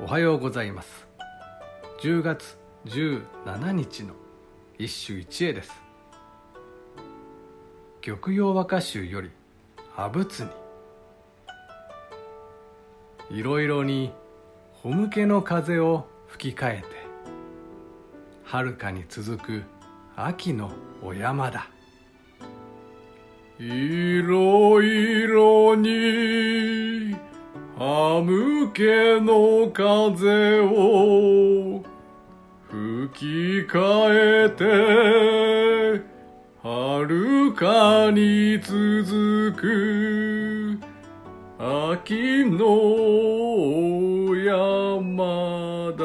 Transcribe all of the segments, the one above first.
おはようございます。10月17日の一首一会です。玉葉和歌集より阿仏に。いろいろにほむけの風を吹き替えて遥かに続く秋のお山だ。いろいろに歯向けの風を吹き替えて遥かに続く秋の山だ。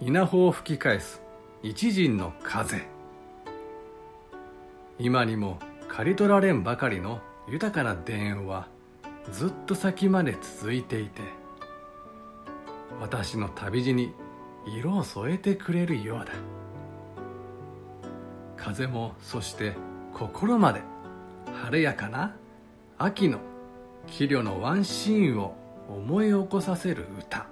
稲穂を吹き返す一陣の風。今にも刈り取られんばかりの豊かな田園はずっと先まで続いていて私の旅路に色を添えてくれるようだ。風もそして心まで晴れやかな秋の器量のワンシーンを思い起こさせる歌。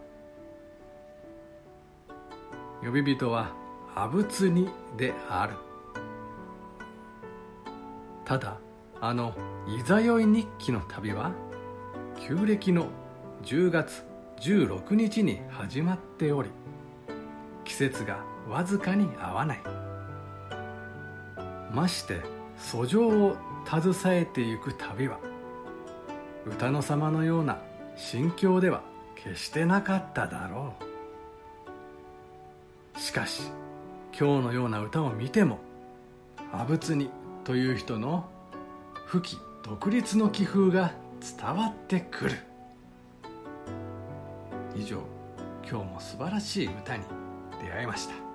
呼び人は阿仏にである。ただあのいざよい日記の旅は旧暦の10月16日に始まっており季節がわずかに合わない。まして訴状を携えていく旅は歌の様のような心境では決してなかっただろう。しかし今日のような歌を見ても阿仏にという人の不器独立の気風が伝わってくる。以上今日も素晴らしい歌に出会いました。